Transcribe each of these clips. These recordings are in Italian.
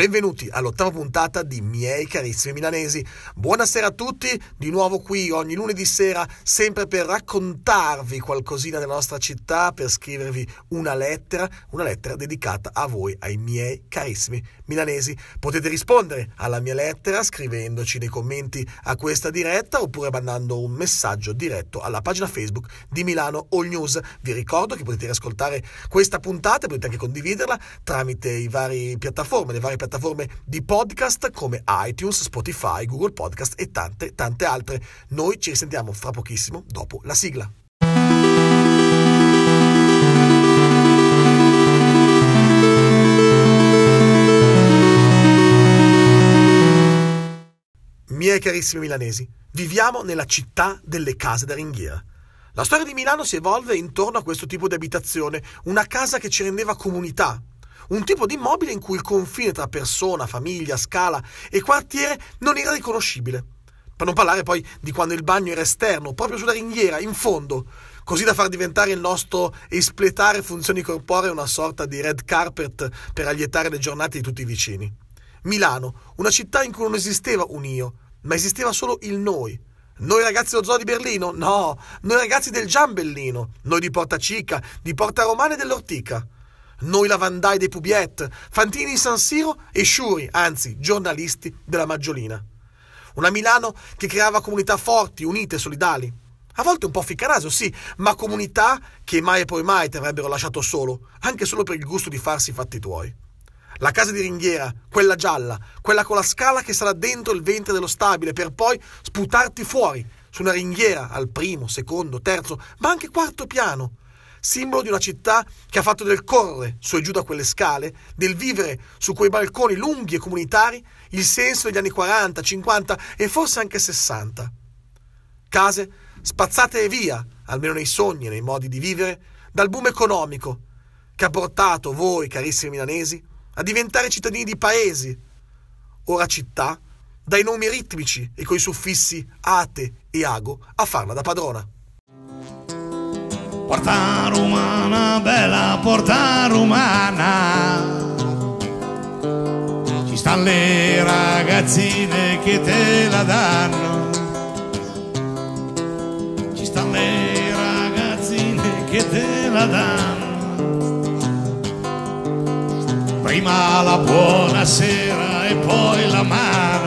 Benvenuti all'ottava puntata di Miei carissimi milanesi. Buonasera a tutti, di nuovo qui ogni lunedì sera, sempre per raccontarvi qualcosina della nostra città, per scrivervi una lettera, una lettera dedicata a voi, ai miei carissimi milanesi. Potete rispondere alla mia lettera scrivendoci nei commenti a questa diretta oppure mandando un messaggio diretto alla pagina Facebook di Milano All News. Vi ricordo che potete riascoltare questa puntata, potete anche condividerla tramite i vari piattaforme, le varie piattaforme di podcast come iTunes, Spotify, Google Podcast e tante, tante altre. Noi ci risentiamo fra pochissimo dopo la sigla. Miei carissimi milanesi, viviamo nella città delle case da ringhiera. La storia di Milano si evolve intorno a questo tipo di abitazione, una casa che ci rendeva comunità, un tipo di immobile in cui il confine tra persona, famiglia, scala e quartiere non era riconoscibile. Per non parlare poi di quando il bagno era esterno, proprio sulla ringhiera, in fondo, così da far diventare il nostro espletare funzioni corporee una sorta di red carpet per allietare le giornate di tutti i vicini. Milano, una città in cui non esisteva un io, ma esisteva solo il noi. Noi ragazzi dello zoo di Berlino? No, noi ragazzi del Giambellino, noi di Porta Cica, di Porta Romana e dell'Ortica noi lavandai dei Pubiet, Fantini in San Siro e Sciuri, anzi giornalisti della Maggiolina. Una Milano che creava comunità forti, unite, solidali. A volte un po' ficcanaso, sì, ma comunità che mai e poi mai ti avrebbero lasciato solo, anche solo per il gusto di farsi i fatti tuoi. La casa di ringhiera, quella gialla, quella con la scala che sarà dentro il ventre dello stabile per poi sputarti fuori su una ringhiera al primo, secondo, terzo, ma anche quarto piano simbolo di una città che ha fatto del correre su e giù da quelle scale, del vivere su quei balconi lunghi e comunitari, il senso degli anni 40, 50 e forse anche 60. Case spazzate via, almeno nei sogni e nei modi di vivere, dal boom economico che ha portato voi, carissimi milanesi, a diventare cittadini di paesi, ora città, dai nomi ritmici e coi suffissi ate e ago a farla da padrona. Porta romana, bella porta romana. Ci stanno le ragazzine che te la danno. Ci stanno le ragazzine che te la danno. Prima la buonasera e poi la mano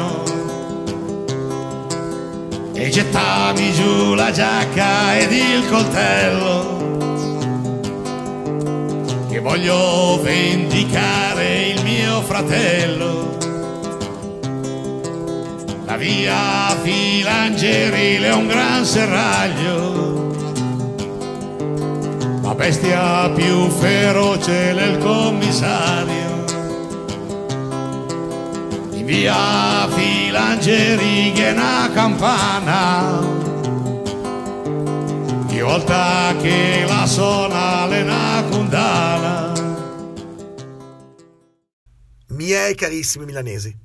gettavi giù la giacca ed il coltello che voglio vendicare il mio fratello. La via filangerile è un gran serraglio la bestia più feroce del commissario. In via Filangeri che una campana di volta che la suona l'ena cundana Miei carissimi milanesi,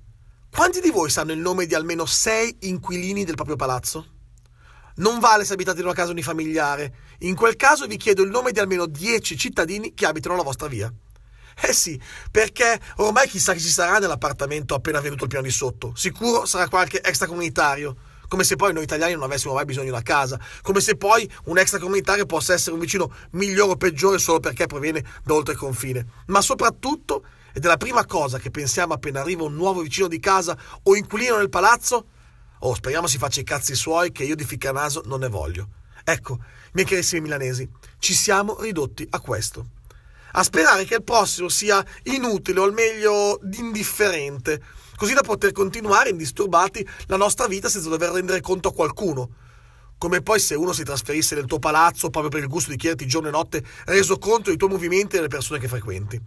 quanti di voi sanno il nome di almeno sei inquilini del proprio palazzo? Non vale se abitate in una casa unifamiliare, in quel caso vi chiedo il nome di almeno dieci cittadini che abitano la vostra via. Eh sì, perché ormai chissà chi ci sarà nell'appartamento appena venuto il piano di sotto. Sicuro sarà qualche extracomunitario. Come se poi noi italiani non avessimo mai bisogno di una casa. Come se poi un extracomunitario possa essere un vicino migliore o peggiore solo perché proviene da oltre confine. Ma soprattutto, ed è la prima cosa che pensiamo appena arriva un nuovo vicino di casa o inquilino nel palazzo, oh, speriamo si faccia i cazzi suoi che io di ficcanaso non ne voglio. Ecco, miei carissimi milanesi, ci siamo ridotti a questo a sperare che il prossimo sia inutile o al meglio indifferente, così da poter continuare indisturbati la nostra vita senza dover rendere conto a qualcuno. Come poi se uno si trasferisse nel tuo palazzo proprio per il gusto di chiederti giorno e notte reso conto dei tuoi movimenti e delle persone che frequenti.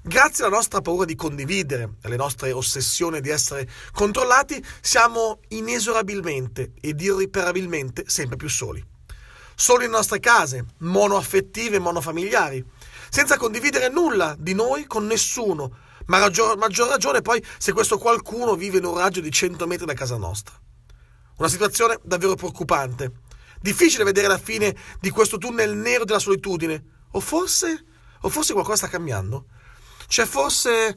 Grazie alla nostra paura di condividere, alle nostre ossessioni di essere controllati, siamo inesorabilmente ed irriparabilmente sempre più soli. Solo in nostre case, monoaffettive e monofamiliari, senza condividere nulla di noi con nessuno, ma a maggior ragione poi se questo qualcuno vive in un raggio di 100 metri da casa nostra. Una situazione davvero preoccupante. Difficile vedere la fine di questo tunnel nero della solitudine. O forse, o forse qualcosa sta cambiando? C'è forse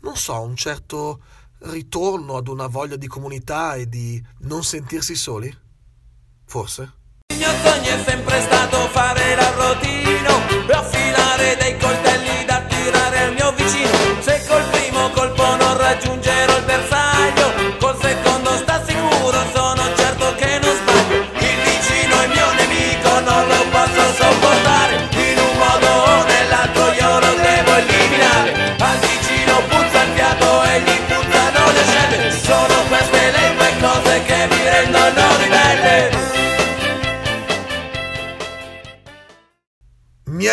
non so, un certo ritorno ad una voglia di comunità e di non sentirsi soli? Forse? Mio sogno è sempre stato fare l'arrotino e affilare dei coltelli da tirare al mio vicino. Se col primo colpo non raggiungerò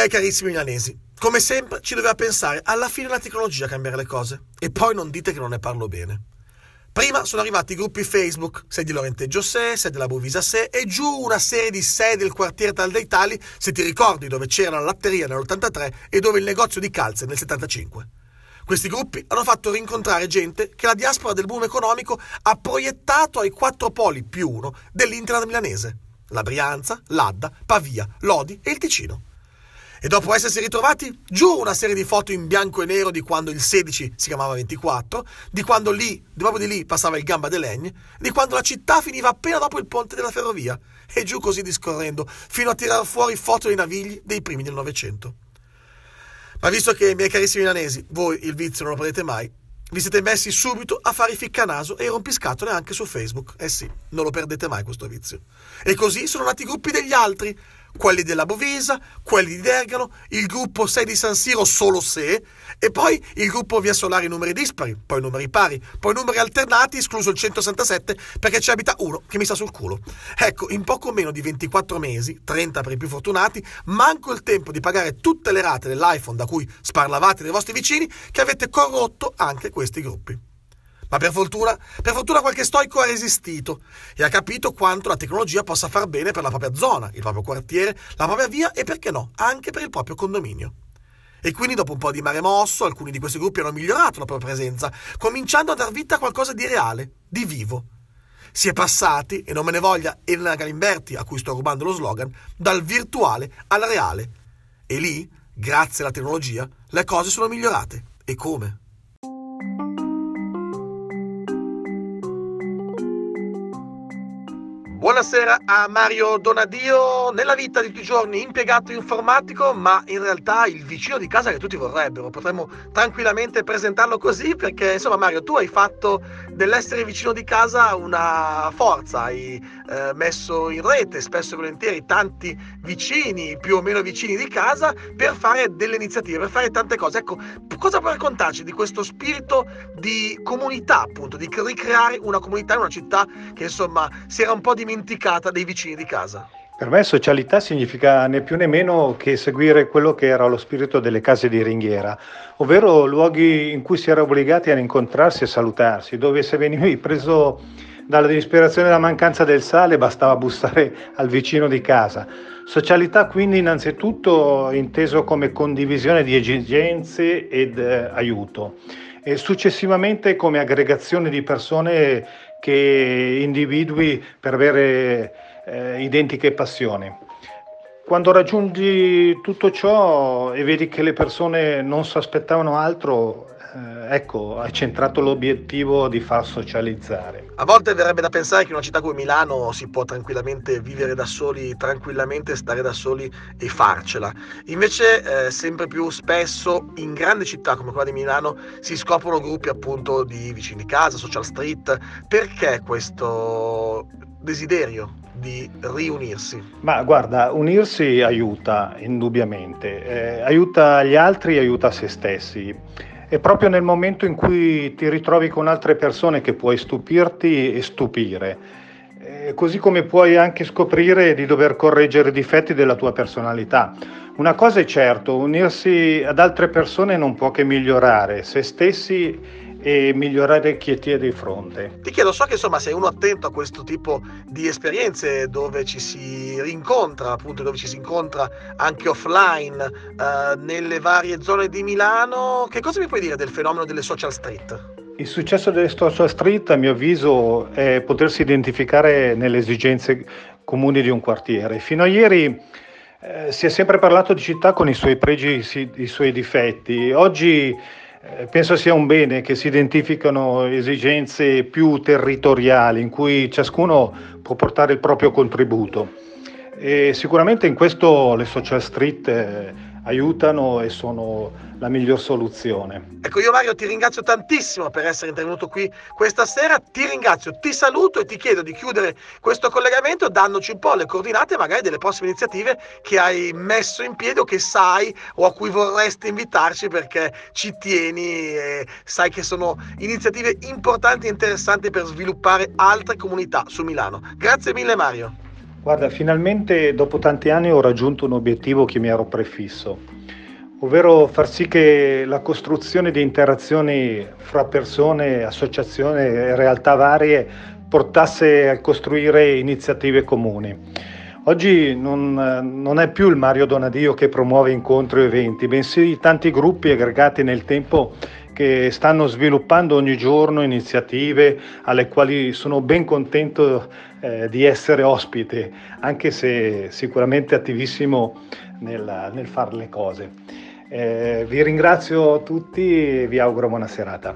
Miei carissimi milanesi, come sempre ci doveva pensare alla fine la tecnologia a cambiare le cose. E poi non dite che non ne parlo bene. Prima sono arrivati i gruppi Facebook, sei di Lorenteggio Se, sei della Bovisa Se e giù una serie di sei del quartiere Tal dei Tali, se ti ricordi dove c'era la latteria nell'83 e dove il negozio di calze nel 75. Questi gruppi hanno fatto rincontrare gente che la diaspora del boom economico ha proiettato ai quattro poli più uno dell'Internet milanese. La Brianza, l'Adda, Pavia, Lodi e il Ticino. E dopo essersi ritrovati giù una serie di foto in bianco e nero di quando il 16 si chiamava 24, di quando lì, proprio di lì, passava il Gamba de Legne, di quando la città finiva appena dopo il ponte della ferrovia, e giù così discorrendo, fino a tirar fuori foto dei navigli dei primi del Novecento. Ma visto che, miei carissimi milanesi, voi il vizio non lo prendete mai, vi siete messi subito a fare i ficcanaso e i rompiscatole anche su Facebook. Eh sì, non lo perdete mai questo vizio. E così sono nati i gruppi degli altri, quelli della Bovisa, quelli di Dergano, il gruppo 6 di San Siro solo se, e poi il gruppo Via Solari numeri dispari, poi numeri pari, poi numeri alternati, escluso il 167 perché ci abita uno che mi sta sul culo. Ecco, in poco meno di 24 mesi, 30 per i più fortunati, manco il tempo di pagare tutte le rate dell'iPhone da cui sparlavate dei vostri vicini che avete corrotto anche questi gruppi. Ma per fortuna, per fortuna qualche stoico ha resistito e ha capito quanto la tecnologia possa far bene per la propria zona, il proprio quartiere, la propria via e perché no, anche per il proprio condominio. E quindi dopo un po' di mare mosso, alcuni di questi gruppi hanno migliorato la propria presenza, cominciando a dar vita a qualcosa di reale, di vivo. Si è passati, e non me ne voglia Elena Galimberti, a cui sto rubando lo slogan, dal virtuale al reale. E lì, grazie alla tecnologia, le cose sono migliorate. E come? Buonasera a Mario Donadio, nella vita di tutti i giorni impiegato informatico, ma in realtà il vicino di casa che tutti vorrebbero. Potremmo tranquillamente presentarlo così perché, insomma, Mario, tu hai fatto dell'essere vicino di casa una forza, hai eh, messo in rete spesso e volentieri tanti vicini, più o meno vicini di casa, per fare delle iniziative, per fare tante cose. Ecco, cosa puoi raccontarci di questo spirito di comunità, appunto, di ricreare una comunità in una città che, insomma, si era un po' dimenticata dei vicini di casa? Per me socialità significa né più né meno che seguire quello che era lo spirito delle case di ringhiera, ovvero luoghi in cui si era obbligati ad incontrarsi e salutarsi, dove se venivi preso dalla disperazione e dalla mancanza del sale bastava bussare al vicino di casa. Socialità quindi innanzitutto inteso come condivisione di esigenze ed eh, aiuto e successivamente come aggregazione di persone che individui per avere eh, identiche passioni. Quando raggiungi tutto ciò e vedi che le persone non si aspettavano altro, eh, ecco, hai centrato l'obiettivo di far socializzare. A volte verrebbe da pensare che in una città come Milano si può tranquillamente vivere da soli, tranquillamente stare da soli e farcela. Invece, eh, sempre più spesso in grandi città come quella di Milano si scoprono gruppi appunto di vicini di casa, social street. Perché questo desiderio di riunirsi? Ma guarda, unirsi aiuta indubbiamente, eh, aiuta gli altri, aiuta se stessi. È proprio nel momento in cui ti ritrovi con altre persone che puoi stupirti e stupire, eh, così come puoi anche scoprire di dover correggere i difetti della tua personalità. Una cosa è certo, unirsi ad altre persone non può che migliorare se stessi e migliorare chi è di fronte. Ti chiedo, so che insomma sei uno attento a questo tipo di esperienze dove ci si rincontra, appunto dove ci si incontra anche offline, eh, nelle varie zone di Milano. Che cosa mi puoi dire del fenomeno delle social street? Il successo delle social street, a mio avviso, è potersi identificare nelle esigenze comuni di un quartiere. Fino a ieri eh, si è sempre parlato di città con i suoi pregi e i suoi difetti. Oggi penso sia un bene che si identificano esigenze più territoriali in cui ciascuno può portare il proprio contributo. E sicuramente in questo le social street eh, aiutano e sono la miglior soluzione. Ecco, io Mario ti ringrazio tantissimo per essere intervenuto qui questa sera, ti ringrazio, ti saluto e ti chiedo di chiudere questo collegamento dandoci un po' le coordinate magari delle prossime iniziative che hai messo in piedi o che sai o a cui vorresti invitarci perché ci tieni e sai che sono iniziative importanti e interessanti per sviluppare altre comunità su Milano. Grazie mille Mario. Guarda, finalmente dopo tanti anni ho raggiunto un obiettivo che mi ero prefisso, ovvero far sì che la costruzione di interazioni fra persone, associazioni e realtà varie portasse a costruire iniziative comuni. Oggi non, non, è più il Mario Donadio che promuove incontri o eventi, bensì tanti gruppi aggregati nel tempo che stanno sviluppando ogni giorno iniziative alle quali sono ben contento eh, di essere ospite, anche se sicuramente attivissimo nel, nel fare le cose. Eh, vi ringrazio tutti e vi auguro buona serata.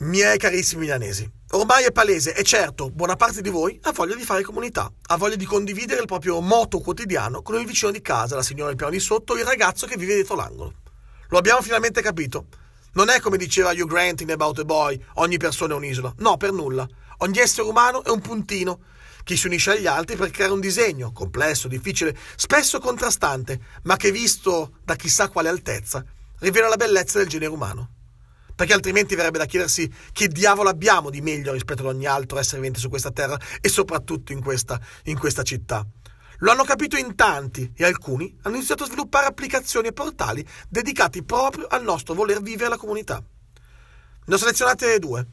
Miei carissimi milanesi, ormai è palese e certo buona parte di voi ha voglia di fare comunità, ha voglia di condividere il proprio moto quotidiano con il vicino di casa, la signora del piano di sotto il ragazzo che vive dietro l'angolo. Lo abbiamo finalmente capito. Non è come diceva Hugh Grant in About a Boy, ogni persona è un'isola. No, per nulla. Ogni essere umano è un puntino che si unisce agli altri per creare un disegno, complesso, difficile, spesso contrastante, ma che visto da chissà quale altezza, rivela la bellezza del genere umano perché altrimenti verrebbe da chiedersi che diavolo abbiamo di meglio rispetto ad ogni altro essere vivente su questa terra e soprattutto in questa, in questa città. Lo hanno capito in tanti e alcuni hanno iniziato a sviluppare applicazioni e portali dedicati proprio al nostro voler vivere la comunità. Ne ho selezionate due.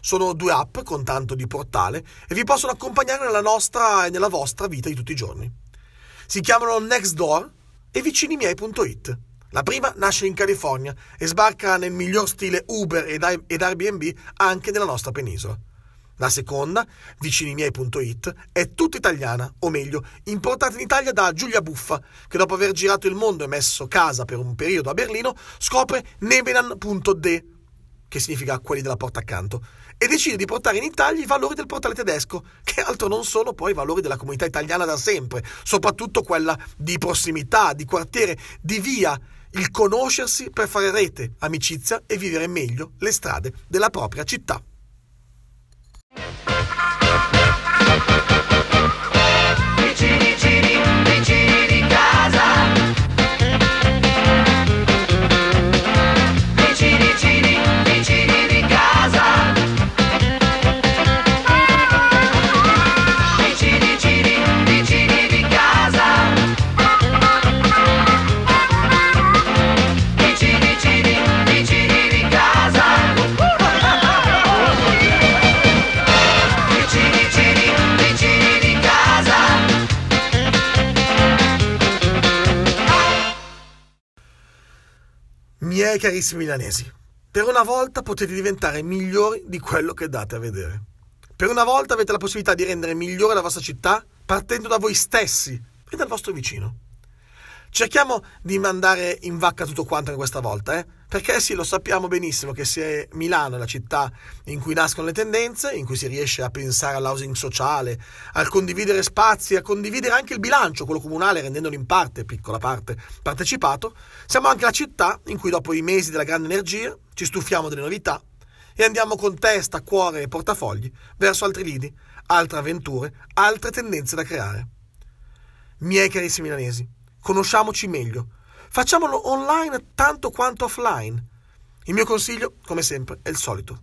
Sono due app con tanto di portale e vi possono accompagnare nella nostra e nella vostra vita di tutti i giorni. Si chiamano Nextdoor e vicinimiei.it. La prima nasce in California e sbarca nel miglior stile Uber ed Airbnb anche nella nostra penisola. La seconda, vicinimiei.it, è tutta italiana, o meglio, importata in Italia da Giulia Buffa, che dopo aver girato il mondo e messo casa per un periodo a Berlino, scopre nebenan.de, che significa quelli della porta accanto, e decide di portare in Italia i valori del portale tedesco, che altro non sono poi i valori della comunità italiana da sempre, soprattutto quella di prossimità, di quartiere, di via, il conoscersi per fare rete, amicizia e vivere meglio le strade della propria città. Miei carissimi milanesi, per una volta potete diventare migliori di quello che date a vedere. Per una volta avete la possibilità di rendere migliore la vostra città partendo da voi stessi e dal vostro vicino. Cerchiamo di mandare in vacca tutto quanto anche questa volta, eh? Perché sì, lo sappiamo benissimo che se Milano è la città in cui nascono le tendenze, in cui si riesce a pensare all'housing sociale, a condividere spazi, a condividere anche il bilancio, quello comunale, rendendolo in parte, piccola parte, partecipato, siamo anche la città in cui dopo i mesi della grande energia ci stufiamo delle novità e andiamo con testa, cuore e portafogli verso altri lidi, altre avventure, altre tendenze da creare. Miei carissimi milanesi, conosciamoci meglio. Facciamolo online tanto quanto offline. Il mio consiglio, come sempre, è il solito.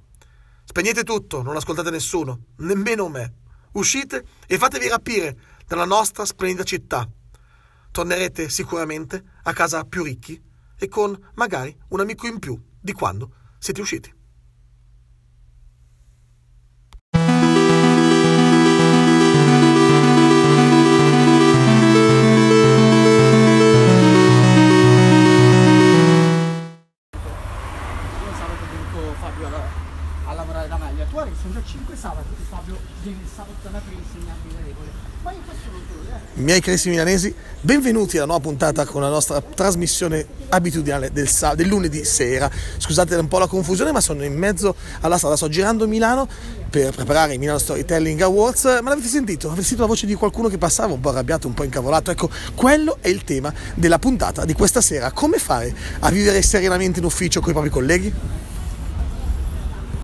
Spegnete tutto, non ascoltate nessuno, nemmeno me. Uscite e fatevi rapire dalla nostra splendida città. Tornerete sicuramente a casa più ricchi e con magari un amico in più di quando siete usciti. quali sono già 5 sabato che Fabio viene il sabato alla insegnarvi le regole. Ma io questo non lo eh. Miei carissimi milanesi, benvenuti alla nuova puntata con la nostra trasmissione abitudinale del, sab- del lunedì sera. Scusate un po' la confusione, ma sono in mezzo alla strada, sto girando Milano per preparare i Milano Storytelling Awards, ma l'avete sentito? Avete sentito la voce di qualcuno che passava un po' arrabbiato, un po' incavolato? Ecco, quello è il tema della puntata di questa sera. Come fare a vivere serenamente in ufficio con i propri colleghi?